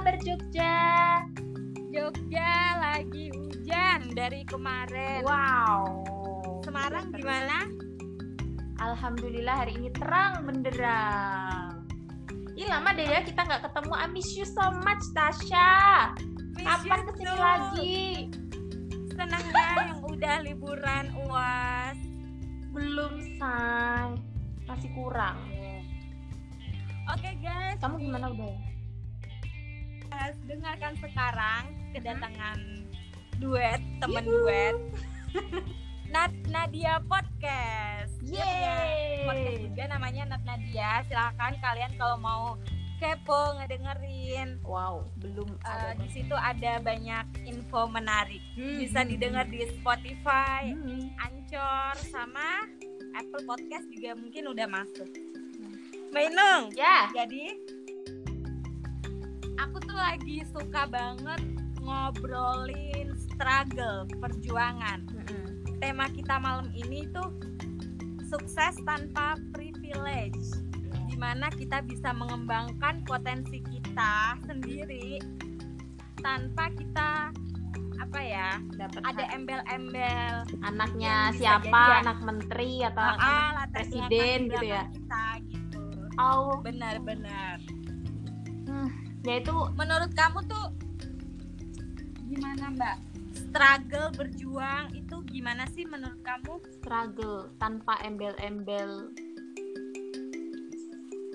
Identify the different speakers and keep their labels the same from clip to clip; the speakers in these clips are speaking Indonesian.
Speaker 1: kabar Jogja?
Speaker 2: Jogja lagi hujan dari kemarin.
Speaker 1: Wow.
Speaker 2: Semarang gimana?
Speaker 1: Alhamdulillah hari ini terang benderang. Ih lama deh ya kita nggak ketemu. I miss you so much Tasha.
Speaker 2: Miss
Speaker 1: Kapan
Speaker 2: ke
Speaker 1: sini
Speaker 2: too.
Speaker 1: lagi?
Speaker 2: Senang ya yang udah liburan uas.
Speaker 1: Belum say. Masih kurang.
Speaker 2: Oke guys,
Speaker 1: Kamu gimana udah?
Speaker 2: Guys, dengarkan sekarang kedatangan duet temen duet. Nat Nadia Podcast. Dia punya podcast
Speaker 1: Yeay.
Speaker 2: juga namanya Nat Nadia. Silahkan kalian kalau mau kepo ngedengerin.
Speaker 1: Wow, belum
Speaker 2: Eh,
Speaker 1: ada.
Speaker 2: di situ ada banyak info menarik.
Speaker 1: Hmm,
Speaker 2: Bisa
Speaker 1: hmm,
Speaker 2: didengar di Spotify,
Speaker 1: Hmm.
Speaker 2: Anchor, sama Apple Podcast juga mungkin udah masuk. Mbak Inung,
Speaker 1: Ya.
Speaker 2: jadi aku tuh lagi suka banget ngobrolin struggle, perjuangan.
Speaker 1: Mm-mm.
Speaker 2: Tema kita malam ini tuh sukses tanpa privilege. Di mana kita bisa mengembangkan potensi kita sendiri tanpa kita apa ya
Speaker 1: Dapat
Speaker 2: ada embel-embel
Speaker 1: anaknya siapa?
Speaker 2: jadi.
Speaker 1: Anak menteri atau
Speaker 2: ah,
Speaker 1: anak presiden gitu ya?
Speaker 2: kita gitu
Speaker 1: Oh,
Speaker 2: benar-benar
Speaker 1: ya itu
Speaker 2: menurut kamu tuh gimana mbak? Struggle berjuang itu gimana sih menurut kamu?
Speaker 1: Struggle tanpa embel-embel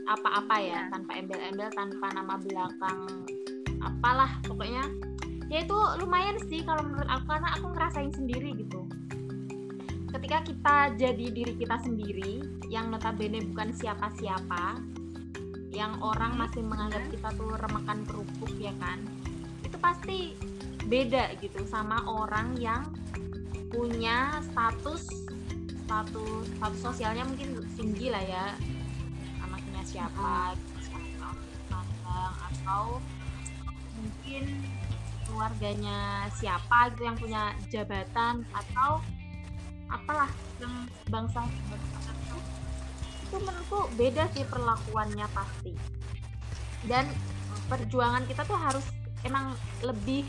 Speaker 1: apa-apa ya
Speaker 2: Iya.
Speaker 1: tanpa embel-embel tanpa nama belakang apalah pokoknya ya itu lumayan sih kalau menurut aku karena aku ngerasain sendiri gitu. Ketika kita jadi diri kita sendiri yang notabene bukan siapa-siapa yang orang masih menganggap kita tuh remakan kerupuk ya kan? Itu pasti beda gitu sama orang yang punya status status status sosialnya mungkin tinggi lah ya. Anaknya siapa pandang atau mungkin keluarganya siapa gitu yang punya jabatan atau apalah yang bangsa bangsa itu menurutku beda sih perlakuannya pasti. Dan perjuangan kita tuh harus emang lebih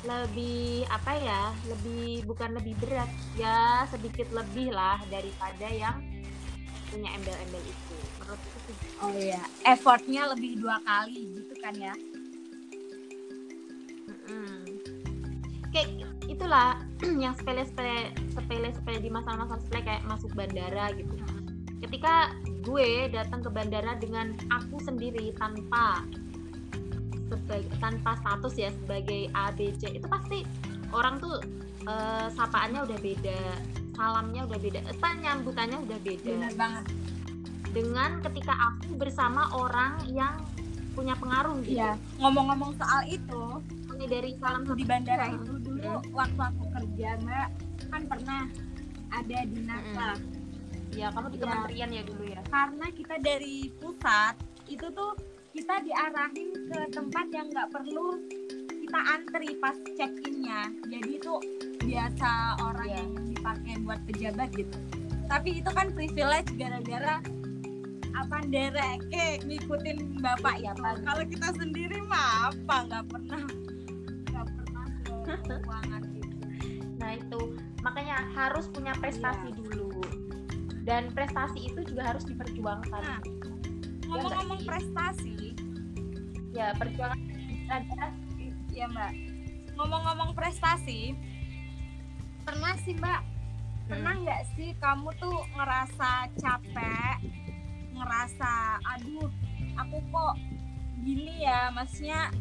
Speaker 1: lebih apa ya lebih bukan lebih berat ya sedikit lebih lah daripada yang punya embel-embel itu. Menurut itu sih gitu.
Speaker 2: oh iya effortnya lebih dua kali gitu kan ya?
Speaker 1: Kayak itulah yang sepele-sepele sepele-sepele di masalah-masalah sepele kayak masuk bandara gitu ketika gue datang ke bandara dengan aku sendiri tanpa sebagai tanpa status ya sebagai ABC itu pasti orang tuh eh, sapaannya udah beda salamnya udah beda apa nyambutannya udah beda.
Speaker 2: Benar banget.
Speaker 1: Dengan ketika aku bersama orang yang punya pengaruh gitu.
Speaker 2: Iya. ngomong-ngomong soal itu
Speaker 1: Ini dari salam
Speaker 2: di bandara itu dulu
Speaker 1: Iya.
Speaker 2: waktu aku kerja mbak kan pernah ada di NASA
Speaker 1: ya kamu di
Speaker 2: Iya.
Speaker 1: kementerian ya dulu ya.
Speaker 2: Karena kita dari pusat itu tuh kita diarahin ke tempat yang nggak perlu kita antri pas check innya jadi itu biasa orang
Speaker 1: Iya.
Speaker 2: yang dipakai buat pejabat gitu. Tapi itu kan privilege gara-gara apa dereke ngikutin bapak ya pak. Kalau kita sendiri mah apa nggak pernah nggak pernah ke ruangan gitu.
Speaker 1: Nah itu. Makanya harus punya prestasi dulu dan prestasi itu juga harus diperjuangkan.
Speaker 2: Nah,
Speaker 1: Ya,
Speaker 2: ngomong-ngomong prestasi.
Speaker 1: Ya perjuangan ada
Speaker 2: Iya mbak. Ngomong-ngomong prestasi, pernah sih mbak, pernah nggak sih kamu tuh ngerasa capek, ngerasa, aduh, aku kok gini ya, maksudnya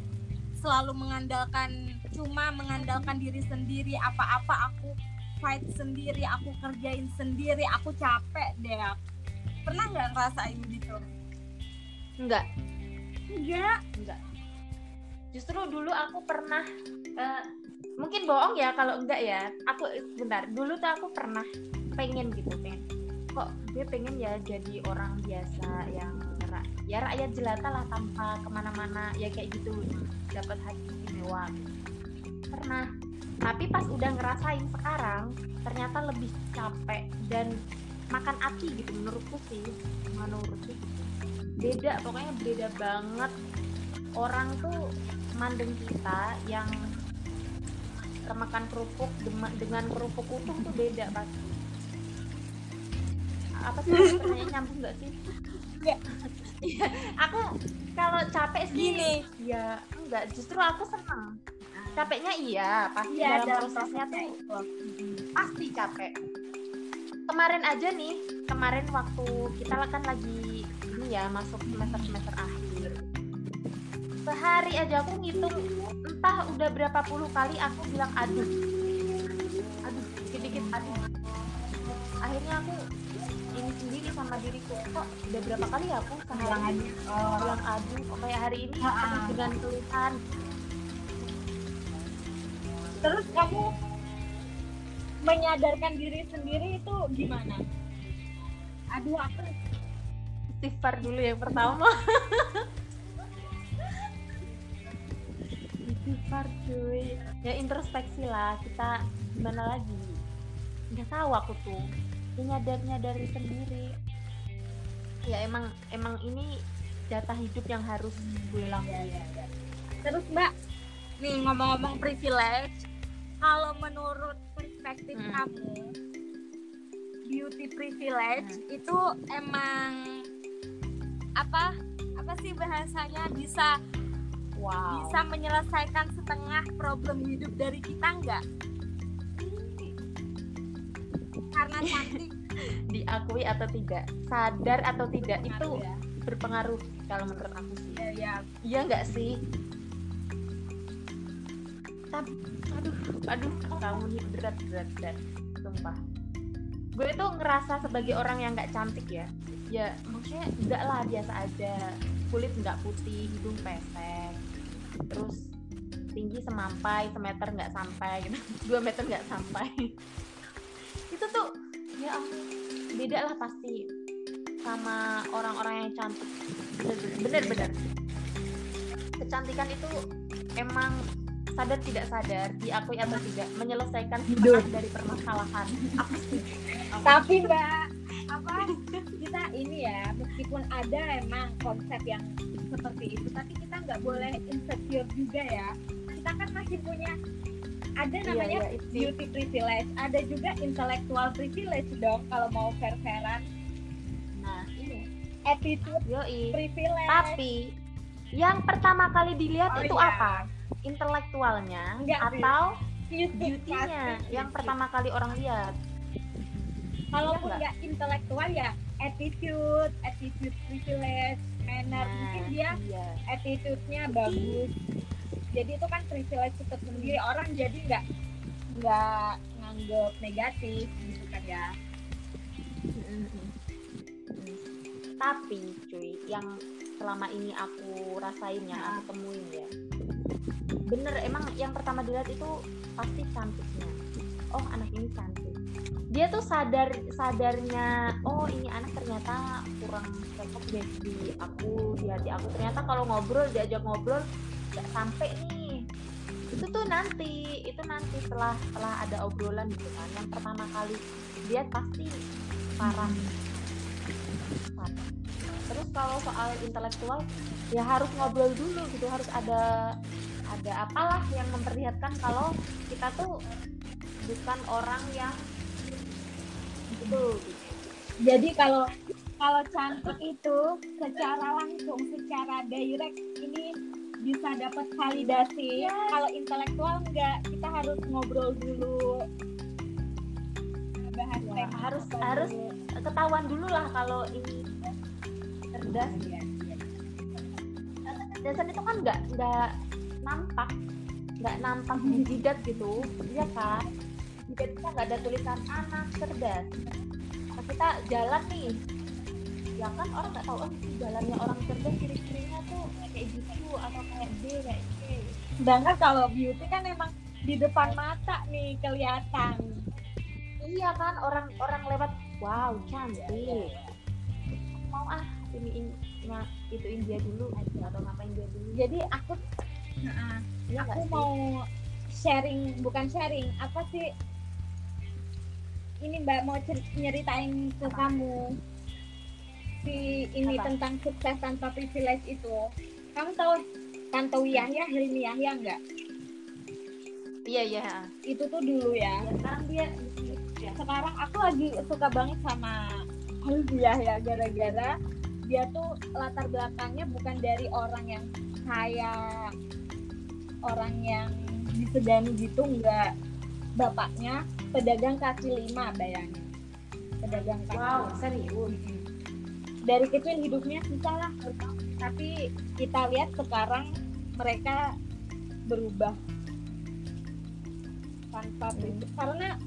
Speaker 2: selalu mengandalkan, cuma mengandalkan diri sendiri, apa-apa aku fight sendiri, aku kerjain sendiri, aku capek deh. Pernah nggak ngerasain gitu?
Speaker 1: enggak
Speaker 2: Enggak.
Speaker 1: enggak justru dulu aku pernah eh, mungkin bohong ya kalau enggak ya aku bentar dulu tuh aku pernah pengen gitu pengen kok gue pengen ya jadi orang biasa yang ya rakyat jelata lah tanpa ke mana-mana ya kayak gitu dapat hak istimewa gitu. Tapi pas udah ngerasain sekarang ternyata lebih capek dan makan hati gitu menurutku sih menurutku. Beda pokoknya beda banget. Orang tuh mandeng kita yang kemakan kerupuk dengan kerupuk utuh tuh beda pasti apa sih pertanyaan nyambung nggak sih?
Speaker 2: Nggak.
Speaker 1: Iya, aku kalau capek sih
Speaker 2: Gini.
Speaker 1: ya enggak. Justru aku senang capeknya iya pasti
Speaker 2: Iya,
Speaker 1: dalam,
Speaker 2: dalam
Speaker 1: prosesnya tuh pasti capek. Kemarin aja nih kemarin waktu kita kan lagi ini ya masuk semester semester akhir. Sehari aja aku ngitung entah udah berapa puluh kali aku bilang aduh. Aduh dikit dikit aduh. Akhirnya aku ini sendiri sama diriku kok udah berapa kali ya aku sehari
Speaker 2: oh.
Speaker 1: bilang aduh kayak hari ini aduh, dengan tulisan
Speaker 2: terus kamu menyadarkan diri sendiri itu gimana? Aduh aku
Speaker 1: istighfar dulu yang pertama. Istighfar cuy. Ya introspeksi lah. Kita gimana lagi? Nggak tahu aku tuh. Ya nyadar nyadari sendiri. Ya emang emang ini jatah hidup yang harus gue lakuin.
Speaker 2: Terus mbak nih ngomong-ngomong privilege kalau menurut perspektif
Speaker 1: Hmm.
Speaker 2: kamu beauty privilege itu emang apa apa sih bahasanya bisa
Speaker 1: wow
Speaker 2: bisa menyelesaikan setengah problem hidup dari kita nggak karena cantik
Speaker 1: diakui atau tidak sadar atau tidak itu
Speaker 2: ya.
Speaker 1: berpengaruh kalau menurut aku sih
Speaker 2: ya, ya.
Speaker 1: Iya nggak sih? Tapi, aduh, aduh, nih berat, berat, berat, sumpah. Gue tuh ngerasa sebagai orang yang nggak cantik ya. Ya, maksudnya enggak lah biasa aja. Kulit nggak putih, hidung pesek, terus tinggi semampai, semeter nggak sampai, gitu. dua meter nggak sampai. Itu tuh, ya beda lah pasti sama orang-orang yang cantik. Bener-bener kecantikan itu emang sadar tidak sadar diakui atau tidak menyelesaikan setengah dari permasalahan. Aku setuju.
Speaker 2: Tapi mbak apa kita ini ya meskipun ada emang konsep yang seperti itu tapi kita nggak boleh insecure juga ya. Kita kan masih punya ada
Speaker 1: Iya,
Speaker 2: namanya
Speaker 1: iya, itu.
Speaker 2: beauty privilege ada juga intellectual privilege dong kalau mau fair-fairan.
Speaker 1: Nah ini
Speaker 2: attitude
Speaker 1: yoi.
Speaker 2: privilege.
Speaker 1: Tapi yang pertama kali dilihat
Speaker 2: Oh,
Speaker 1: itu
Speaker 2: iya.
Speaker 1: apa intelektualnya
Speaker 2: Enggak,
Speaker 1: atau
Speaker 2: beauty
Speaker 1: beauty-nya yang pertama kali orang lihat?
Speaker 2: Kalaupun
Speaker 1: Iya
Speaker 2: nggak intelektual ya attitude attitude privilege manner. Mungkin dia
Speaker 1: iya.
Speaker 2: attitude-nya bagus. Jadi itu kan privilege tersendiri orang jadi nggak nggak nganggep negatif gitu kan ya.
Speaker 1: Mm-mm. Mm. tapi cuy yang selama ini aku rasain ya
Speaker 2: Nah.
Speaker 1: aku temuin ya bener emang yang pertama dilihat itu pasti cantiknya. Oh anak ini cantik. Dia tuh sadar sadarnya oh ini anak ternyata kurang cocok deh di aku di hati aku. Ternyata kalau ngobrol diajak ngobrol nggak sampai nih. Itu tuh nanti itu nanti setelah setelah ada obrolan gitu kan. Yang pertama kali dia pasti parah parah. Terus kalau soal intelektual ya harus ngobrol dulu gitu harus ada ada apalah yang memperlihatkan kalau kita tuh bukan orang yang itu gitu.
Speaker 2: jadi kalau kalau cantik itu secara langsung secara direct ini bisa dapat validasi
Speaker 1: Yes.
Speaker 2: kalau intelektual enggak kita harus ngobrol dulu bahas
Speaker 1: Ya,
Speaker 2: tema
Speaker 1: harus-
Speaker 2: apa
Speaker 1: harus
Speaker 2: dulu.
Speaker 1: ketahuan dulu lah kalau ini cerdas
Speaker 2: Iya, iya.
Speaker 1: kecerdasan itu kan nggak nggak nampak nggak nampak di jidat gitu iya kan? Jidat kita nggak ada tulisan anak cerdas. Nah, kita jalan nih. Ya kan orang nggak tahu oh itu jalannya orang cerdas ciri-cirinya tuh kayak gitu atau kayak B kayak C.
Speaker 2: Sedangkan kalau beauty kan emang di depan mata nih kelihatan.
Speaker 1: Iya kan orang orang lewat wow cantik. Mau ah ini ini nah, ituin dia dulu atau ngapain dia dulu.
Speaker 2: Jadi aku
Speaker 1: iya
Speaker 2: aku
Speaker 1: nggak sih?
Speaker 2: mau sharing bukan sharing apa sih ini mbak mau nyeritain ke
Speaker 1: Apa?
Speaker 2: kamu si ini
Speaker 1: Apa?
Speaker 2: tentang sukses tanpa privilege itu kamu tahu Tantowi Yahya Hilmi Yahya enggak
Speaker 1: iya iya
Speaker 2: itu tuh dulu ya sekarang dia ya. sekarang aku lagi suka banget sama Hilmi Yahya gara-gara dia tuh latar belakangnya bukan dari orang yang kayak orang yang disegani gitu enggak bapaknya pedagang kaki lima bayangin. Pedagang kaki
Speaker 1: wow
Speaker 2: lima.
Speaker 1: serius?
Speaker 2: Dari kecil hidupnya susah lah. Tapi kita lihat sekarang mereka berubah tanpa prinsip. Karena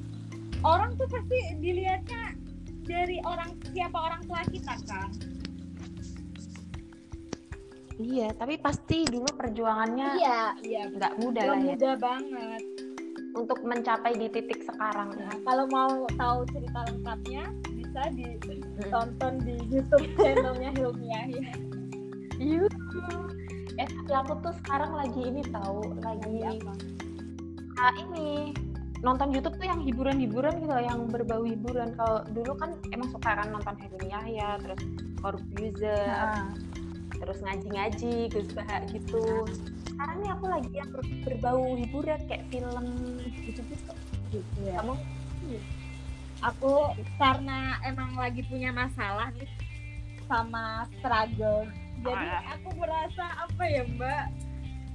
Speaker 2: orang tuh pasti dilihatnya dari orang siapa orang tua kita kan
Speaker 1: iya tapi pasti dulu perjuangannya
Speaker 2: iya iya.
Speaker 1: nggak mudah lah ya.
Speaker 2: mudah banget.
Speaker 1: Untuk mencapai di titik sekarang
Speaker 2: nah,
Speaker 1: ya
Speaker 2: kalau mau tahu cerita lengkapnya bisa ditonton di YouTube channelnya Hilmi Yahya
Speaker 1: Iya. Eh tapi aku tuh sekarang lagi ini tahu lagi
Speaker 2: apa?
Speaker 1: Ah, ini. Nonton YouTube tuh yang hiburan-hiburan gitu loh, yang berbau hiburan. Kalau dulu kan emang suka kan nonton Helmi Yahya, terus Corbuzier,
Speaker 2: Nah,
Speaker 1: terus ngaji-ngaji, Gus Bahak gitu. Sekarang nih aku lagi yang ber- berbau hiburan kayak film gitu-gitu.
Speaker 2: gitu ya
Speaker 1: Kamu
Speaker 2: aku karena emang lagi punya masalah nih sama struggle jadi
Speaker 1: Ah.
Speaker 2: aku merasa apa ya mbak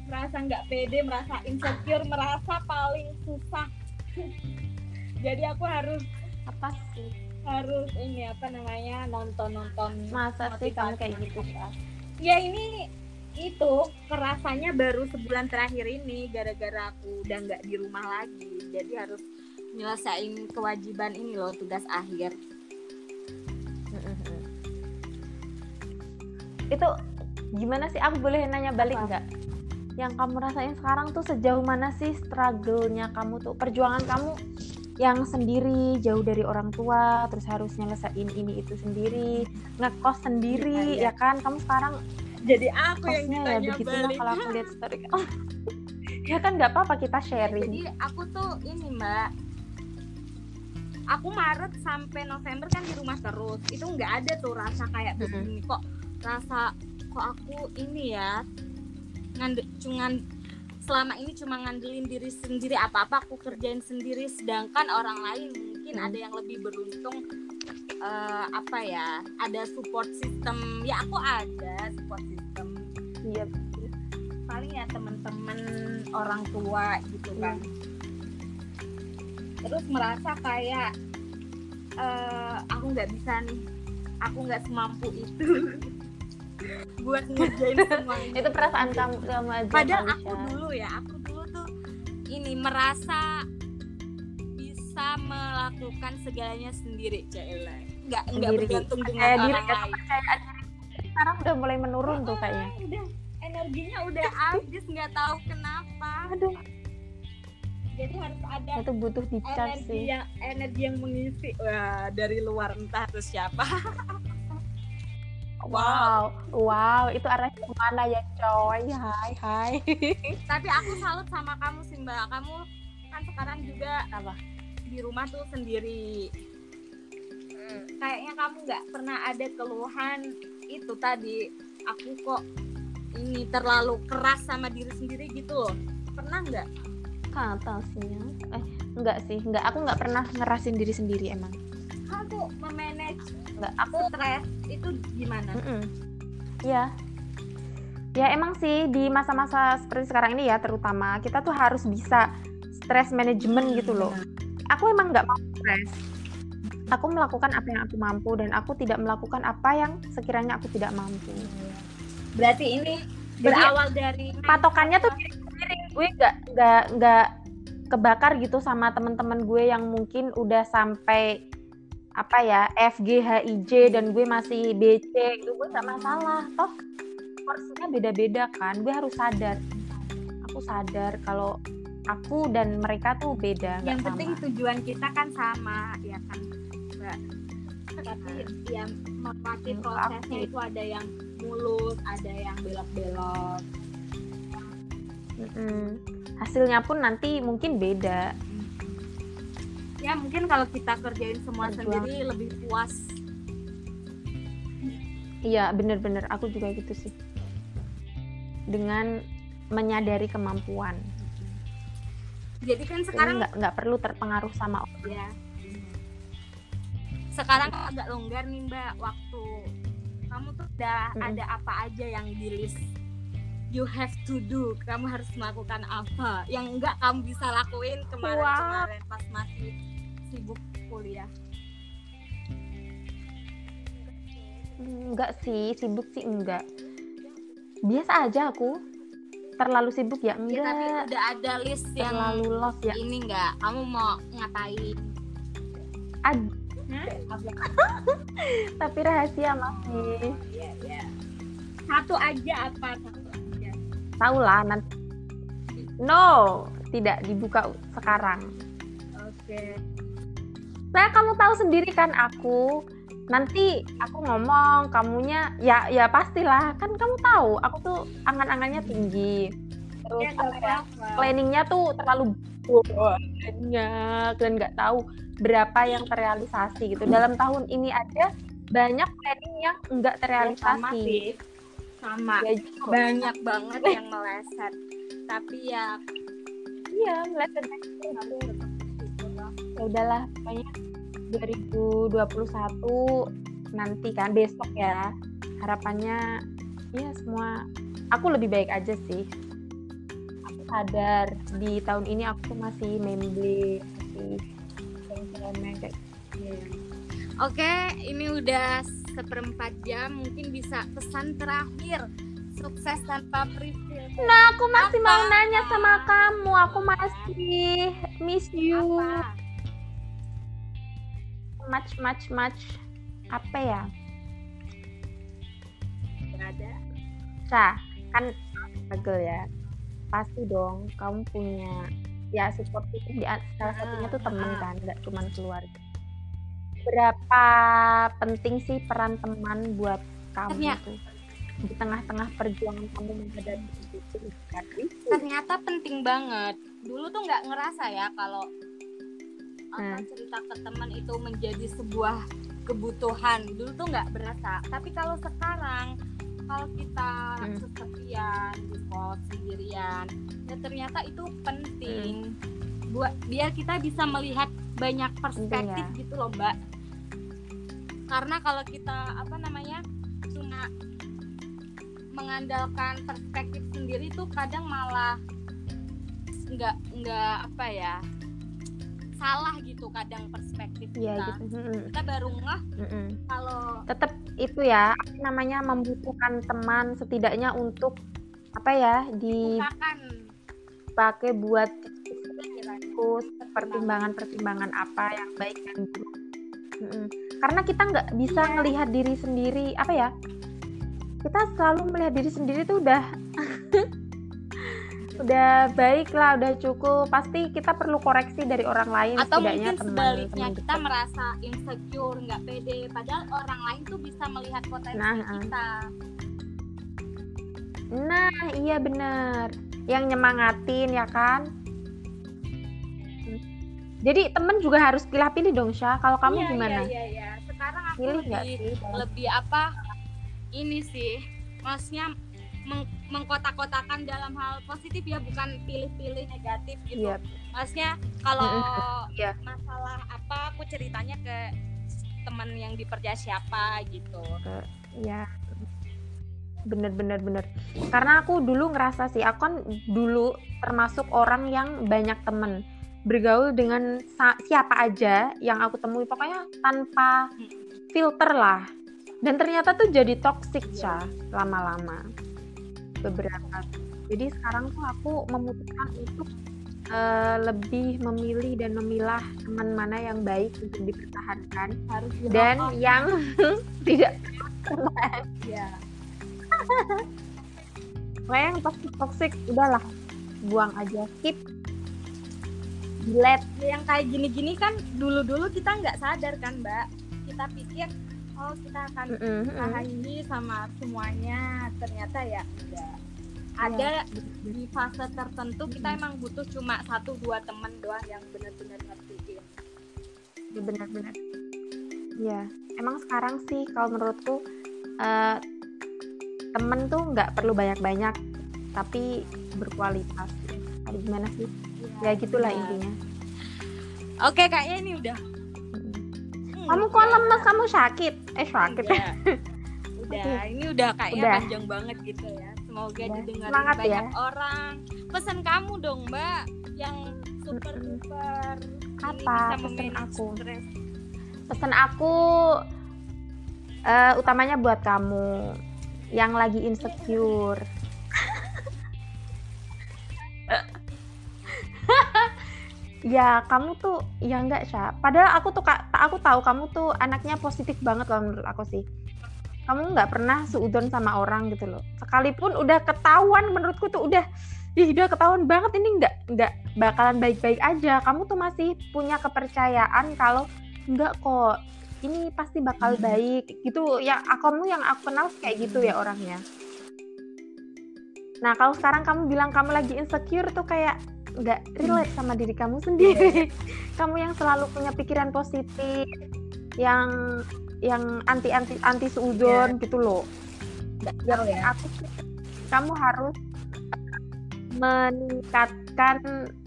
Speaker 2: merasa nggak pede merasa insecure merasa paling susah jadi aku harus
Speaker 1: apa sih?
Speaker 2: harus ini apa namanya nonton nonton
Speaker 1: Masa sih kamu kayak gitu?
Speaker 2: Ya ini itu kerasanya baru sebulan terakhir ini gara-gara aku udah nggak di rumah lagi. Jadi harus nyelesain kewajiban ini loh tugas akhir.
Speaker 1: Itu gimana sih? Aku boleh nanya balik nggak? Yang kamu rasain sekarang tuh sejauh mana sih struggle-nya kamu tuh? Perjuangan kamu yang sendiri jauh dari orang tua terus harus nyelesain ini itu sendiri ngekos sendiri
Speaker 2: Iya, iya.
Speaker 1: ya kan? Kamu sekarang
Speaker 2: jadi aku yang
Speaker 1: ya
Speaker 2: ditanya
Speaker 1: begitu lah
Speaker 2: balik.
Speaker 1: kalau aku lihat story. Oh. ya kan nggak apa-apa kita sharing.
Speaker 2: Jadi aku tuh ini mbak. Aku Maret sampai November kan di rumah terus. Itu nggak ada tuh rasa kayak begini. Kok rasa kok aku ini ya ngande cuman selama ini cuma ngandelin diri sendiri apa apa aku kerjain sendiri sedangkan orang lain mungkin ada yang lebih beruntung eh, apa ya ada support system. Ya aku ada support system.
Speaker 1: Iya.
Speaker 2: Paling ya teman-teman orang tua gitu kan. Terus merasa kayak eh, aku nggak bisa nih aku nggak semampu itu buat ngerjain semuanya.
Speaker 1: Itu perasaan kamu kamu aja
Speaker 2: padahal aku dulu ya aku dulu tuh ini merasa bisa melakukan segalanya sendiri Cela nggak nggak bergantung dengan orang lain.
Speaker 1: kepercayaan sekarang udah mulai menurun tuh kayaknya.
Speaker 2: Ah, udah energinya udah habis nggak tahu kenapa.
Speaker 1: Aduh.
Speaker 2: Jadi harus ada
Speaker 1: itu butuh di
Speaker 2: energi
Speaker 1: sih.
Speaker 2: yang energi yang mengisi. Wah dari luar entah tuh siapa
Speaker 1: Wow, wow, itu arahnya ke mana ya coy? Hai, hai.
Speaker 2: tapi aku salut sama kamu sih mbak kamu kan sekarang juga
Speaker 1: Apa?
Speaker 2: di rumah tuh sendiri kayaknya kamu nggak pernah ada keluhan itu tadi aku kok ini terlalu keras sama diri sendiri gitu loh pernah nggak
Speaker 1: Kata sih ya. Eh, enggak sih, enggak. Aku enggak pernah ngerasin diri sendiri emang.
Speaker 2: Kamu tuh memanage
Speaker 1: Enggak, aku
Speaker 2: stres itu gimana
Speaker 1: Mm-mm. Iya. Ya emang sih di masa-masa seperti sekarang ini ya terutama kita tuh harus bisa stress management gitu loh. Aku emang nggak mau stres. Aku melakukan apa yang aku mampu dan aku tidak melakukan apa yang sekiranya aku tidak mampu.
Speaker 2: berarti ini
Speaker 1: Jadi,
Speaker 2: berawal dari
Speaker 1: patokannya tuh diri sendiri gue nggak nggak nggak kebakar gitu sama teman-teman gue yang mungkin udah sampai apa ya F G H I J dan gue masih B C. Itu gue nggak masalah. Toh porsinya beda-beda kan. Gue harus sadar. Aku sadar kalau aku dan mereka tuh beda
Speaker 2: yang penting
Speaker 1: sama.
Speaker 2: tujuan kita kan sama ya kan? Mbak. tapi ya melewati
Speaker 1: Hmm,
Speaker 2: prosesnya itu ada yang mulus ada yang belok-belok.
Speaker 1: Mm-mm. hasilnya pun nanti mungkin beda
Speaker 2: ya mungkin kalau kita kerjain semua
Speaker 1: Berjuang.
Speaker 2: sendiri lebih puas.
Speaker 1: Iya bener-bener. Aku juga gitu sih. Dengan menyadari kemampuan.
Speaker 2: Jadi kan sekarang
Speaker 1: nggak nggak perlu terpengaruh sama orang.
Speaker 2: Ya sekarang agak longgar nih mbak waktu. Kamu tuh udah
Speaker 1: Mm-mm.
Speaker 2: ada apa aja yang di list? You have to do. Kamu harus melakukan apa? Yang enggak kamu bisa lakuin kemarin-kemarin pas masih sibuk kuliah?
Speaker 1: Enggak sih sibuk sih enggak. Biasa aja aku. Terlalu sibuk ya
Speaker 2: ya tapi
Speaker 1: enggak.
Speaker 2: udah ada list yang
Speaker 1: terlalu love ya.
Speaker 2: ini enggak. Kamu mau ngapain?
Speaker 1: Ad- tapi rahasia masih.
Speaker 2: Satu aja apa? Satu aja.
Speaker 1: Tahu lah nanti no tidak dibuka sekarang.
Speaker 2: Oke
Speaker 1: saya kamu tahu sendiri kan aku nanti aku ngomong kamunya ya ya pastilah kan kamu tahu aku tuh angan-angannya tinggi. Terus
Speaker 2: ya
Speaker 1: apa
Speaker 2: nggak
Speaker 1: ya,
Speaker 2: apa-apa.
Speaker 1: planningnya tuh terlalu banyak dan nggak tahu berapa yang terrealisasi gitu. Dalam tahun ini aja banyak planning yang nggak
Speaker 2: sama
Speaker 1: terrealisasi.
Speaker 2: sih. Sama.
Speaker 1: Ya, gitu.
Speaker 2: banyak banget yang meleset. Tapi ya
Speaker 1: iya meleset ya udahlah pokoknya 2021 nanti kan besok ya harapannya ya semua aku lebih baik aja sih aku sadar di tahun ini aku tuh masih memble masih remeh kayak
Speaker 2: Oke, ini udah seperempat jam. Mungkin bisa pesan terakhir. Sukses tanpa preview.
Speaker 1: nah aku masih mau
Speaker 2: Apa?
Speaker 1: nanya sama kamu aku masih miss you
Speaker 2: Apa?
Speaker 1: Much much much apa ya
Speaker 2: Nggak ada.
Speaker 1: Cah, kan struggle ya. Pasti dong kamu punya ya support itu di salah satunya tuh temen
Speaker 2: Ah.
Speaker 1: kan, nggak cuma keluarga. Berapa penting sih peran teman buat kamu
Speaker 2: Ternyata-
Speaker 1: tuh di tengah-tengah perjuangan kamu menghadapi itu kan?
Speaker 2: Ternyata penting banget. Dulu tuh nggak ngerasa ya kalau apa
Speaker 1: Hmm.
Speaker 2: cerita ke teman itu menjadi sebuah kebutuhan. Dulu tuh nggak berasa. Tapi kalau sekarang kalau kita
Speaker 1: Hmm.
Speaker 2: kesepian di kos sendirian, ya ternyata itu penting
Speaker 1: Hmm.
Speaker 2: buat biar kita bisa melihat banyak perspektif
Speaker 1: ya.
Speaker 2: gitu loh mbak. Karena kalau kita apa namanya cuma mengandalkan perspektif sendiri tuh kadang malah nggak nggak apa ya salah gitu kadang perspektif
Speaker 1: Iya
Speaker 2: kita.
Speaker 1: gitu. Mm-mm,
Speaker 2: Kita baru ngeh kalau
Speaker 1: Tetap itu ya, namanya membutuhkan teman setidaknya untuk apa ya
Speaker 2: bukakan
Speaker 1: dipakai buat pertimbangan-pertimbangan apa yang baik dan buruk. Mm-mm. Karena kita nggak bisa
Speaker 2: Iya.
Speaker 1: ngelihat diri sendiri apa ya? Kita selalu melihat diri sendiri tuh udah udah baik lah, udah cukup. Pasti kita perlu koreksi dari orang lain
Speaker 2: atau
Speaker 1: setidaknya
Speaker 2: mungkin
Speaker 1: teman.
Speaker 2: sebaliknya
Speaker 1: teman
Speaker 2: kita
Speaker 1: dekat.
Speaker 2: merasa insecure nggak pede padahal orang lain tuh bisa melihat potensi
Speaker 1: Nah, ah.
Speaker 2: kita
Speaker 1: Nah, iya bener. Yang nyemangatin ya kan? Jadi temen juga harus pilih-pilih dong Syah. Kalau kamu
Speaker 2: Iya,
Speaker 1: gimana?
Speaker 2: iya iya iya sekarang aku
Speaker 1: Pilih
Speaker 2: lebih
Speaker 1: sih?
Speaker 2: lebih apa ini sih maksudnya meng- mengkotak-kotakan dalam hal positif ya bukan pilih-pilih negatif gitu
Speaker 1: Iya.
Speaker 2: maksudnya kalau
Speaker 1: Iya.
Speaker 2: masalah apa aku ceritanya ke teman yang dipercaya siapa gitu
Speaker 1: Iya. Bener bener bener. Karena aku dulu ngerasa sih, aku kan dulu termasuk orang yang banyak temen bergaul dengan siapa aja yang aku temui pokoknya tanpa filter lah dan ternyata tuh jadi toxic ya lama-lama beberapa. Jadi sekarang tuh aku memutuskan untuk eh, lebih memilih dan memilah teman mana yang baik untuk dipertahankan.
Speaker 2: Harus
Speaker 1: dan yang tidak
Speaker 2: ya
Speaker 1: Pokoknya yang toxic toxic udahlah. Buang aja skip. Delete.
Speaker 2: Yang kayak gini-gini kan dulu-dulu kita nggak sadar kan mbak? Kita pikir oh kita akan
Speaker 1: mm-mm.
Speaker 2: bahagia sama semuanya. Ternyata ya enggak ada di fase tertentu kita emang butuh cuma satu dua temen doang yang benar-benar ngertiin
Speaker 1: Ya, benar-benar. Ya emang sekarang sih kalau menurutku eh, temen tuh nggak perlu banyak-banyak tapi berkualitas. Aduh, gimana sih? Ya gitulah
Speaker 2: Iya.
Speaker 1: intinya.
Speaker 2: Oke, kayaknya ini udah.
Speaker 1: kamu kok lemes? Kamu sakit eh sakit
Speaker 2: Udah. udah, ini udah kayaknya
Speaker 1: Udah.
Speaker 2: panjang banget gitu ya. Semoga
Speaker 1: Udah.
Speaker 2: didengar
Speaker 1: Semangat ya.
Speaker 2: banyak orang. Pesan kamu dong, Mbak, yang super duper
Speaker 1: Apa pesan aku? pesan aku eh, utamanya buat kamu yang lagi insecure ya kamu tuh ya enggak Sya padahal aku tuh Kak, aku tahu kamu tuh anaknya positif banget loh menurut aku sih. Kamu nggak pernah seudon sama orang gitu loh. Sekalipun udah ketahuan menurutku tuh udah ih udah ketahuan banget ini nggak nggak bakalan baik-baik aja. Kamu tuh masih punya kepercayaan kalau enggak kok ini pasti bakal baik. Gitu ya kamu yang aku kenal kayak gitu ya orangnya. Nah kalau sekarang kamu bilang kamu lagi insecure tuh kayak nggak relate sama diri kamu sendiri. Kamu yang selalu punya pikiran positif yang yang anti anti anti seudon gitu loh. Yang aku kamu harus meningkatkan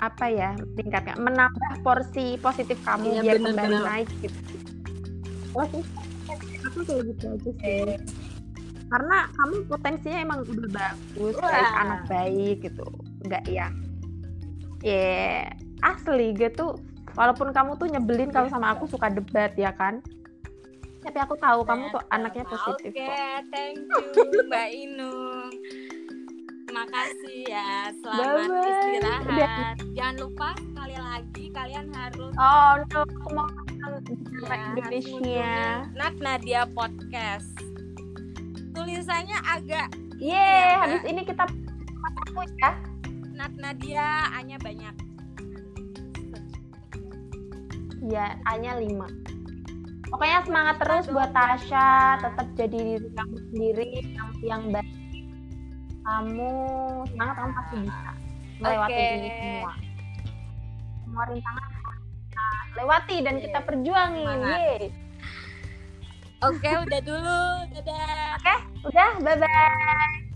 Speaker 1: apa ya meningkatkan menambah porsi positif kamu
Speaker 2: Iya,
Speaker 1: biar
Speaker 2: benar,
Speaker 1: kembali
Speaker 2: benar.
Speaker 1: naik gitu. Oh aku kayak gitu aja sih. Karena kamu potensinya emang udah bagus
Speaker 2: Wah.
Speaker 1: baik anak baik gitu. Nggak yang ya asli gitu walaupun kamu tuh nyebelin kalau sama aku suka debat ya kan tapi aku tahu kamu tuh anaknya positif
Speaker 2: Oke,
Speaker 1: kok
Speaker 2: thank you Mbak Inung. Terima kasih ya. Selamat
Speaker 1: Bye-bye.
Speaker 2: istirahat. Jangan lupa sekali lagi kalian harus
Speaker 1: oh no aku mau
Speaker 2: ya,
Speaker 1: Indonesia
Speaker 2: Nat Nadia Podcast. Tulisannya agak
Speaker 1: Yeay,
Speaker 2: Iya,
Speaker 1: habis ini kita aku ya.
Speaker 2: Nat Nadia hanya banyak.
Speaker 1: Iya, A-nya 5. Pokoknya semangat terus buat Tasya, tetap jadi diri kamu sendiri, kamu yang baik. Kamu semangat kamu pasti bisa melewati
Speaker 2: Oke.
Speaker 1: ini semua. Semua rintangan kita lewati dan kita
Speaker 2: Iya.
Speaker 1: perjuangin. Yeay.
Speaker 2: Oke, udah dulu. Dadah.
Speaker 1: Udah, bye-bye.